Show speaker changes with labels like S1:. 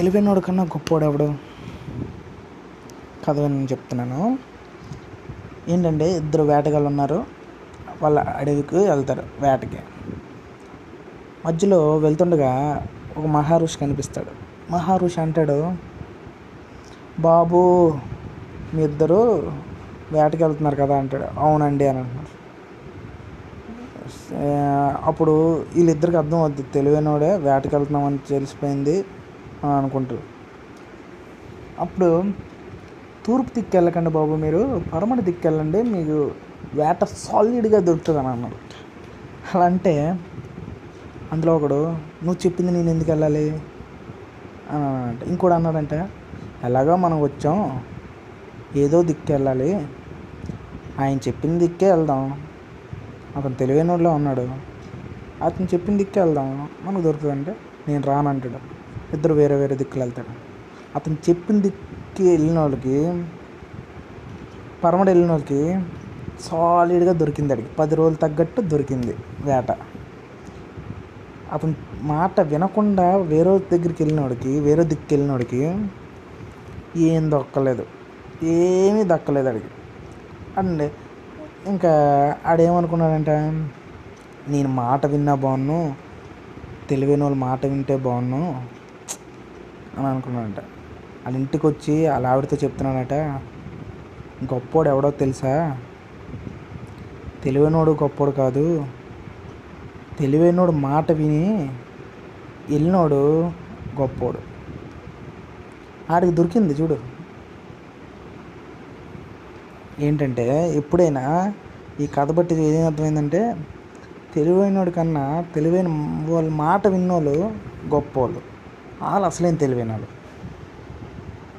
S1: తెలివైనోడు కన్నా గొప్పోడు ఎవడు కథ నేను చెప్తున్నాను. ఏంటంటే ఇద్దరు వేటగాళ్ళు ఉన్నారు వాళ్ళ అడవికి వెళ్తారు వేటకి. మధ్యలో వెళ్తుండగా ఒక మహారుషి కనిపిస్తాడు. మహారుషి అంటాడు బాబు మీ ఇద్దరు వేటకి వెళ్తున్నారు కదా అంటాడు. అవునండి అని అంటున్నారు. అప్పుడు వీళ్ళిద్దరికి అర్థం అవుద్ది. తెలివైనోడే వేటకి వెళ్తున్నామని తెలిసిపోయింది. అనుకుంటారు. అప్పుడు తూర్పు దిక్కు వెళ్ళకండి బాబు మీరు పడమటి దిక్కు వెళ్ళండి మీకు వేట సాలిడ్గా దొరుకుతుంది అని అన్నాడు అలా అంటే అందులో ఒకడు నువ్వు చెప్పింది నేను ఎందుకు వెళ్ళాలి? అని అన్నాడంట. ఇంకోటి అన్నాడంటే ఎలాగో మనం వచ్చాం ఏదో దిక్కు వెళ్ళాలి. ఆయన చెప్పిన దిక్కే వెళ్దాం. అతను తెలివైనోళ్ళలో ఉన్నాడు. అతను చెప్పిన దిక్కే వెళ్దాం. మనకు దొరుకుతుందంటే నేను రానంటాడు ఇద్దరు వేరే వేరే దిక్కులు వెళ్తాడు. అతను చెప్పిన దిక్కి వెళ్ళిన వాళ్ళకి పరమడు వెళ్ళిన వాళ్ళకి సాలిడ్గా దొరికింది అడిగి పది రోజులు తగ్గట్టు దొరికింది వేట. అతను మాట వినకుండా వేరే దగ్గరికి వెళ్ళినోడికి వేరే దిక్కు వెళ్ళినోడికి ఏం దొక్కలేదు. ఏమీ దక్కలేదు అడిగి అండి ఇంకా ఆడేమనుకున్నాడంట నేను మాట విన్నా బాగున్నాను తెలివైన వాళ్ళు మాట వింటే బాగున్నాను అని అనుకున్నాడంట వాళ్ళ ఇంటికి వచ్చి వాళ్ళ ఆవిడతో చెప్తున్నాడట గొప్పోడు ఎవడో తెలుసా? తెలివైనోడు గొప్పోడు కాదు. తెలివైనోడు మాట విని వెళ్ళినోడు గొప్పోడు. ఆడికి దొరికింది చూడు. ఏంటంటే ఎప్పుడైనా ఈ కథ బట్టి ఏం అర్థమైందంటే తెలివైనోడి కన్నా తెలివైన వాళ్ళ మాట విన్నోళ్ళు గొప్పోళ్ళు. వాళ్ళు అసలేం తెలివైన వాళ్ళు.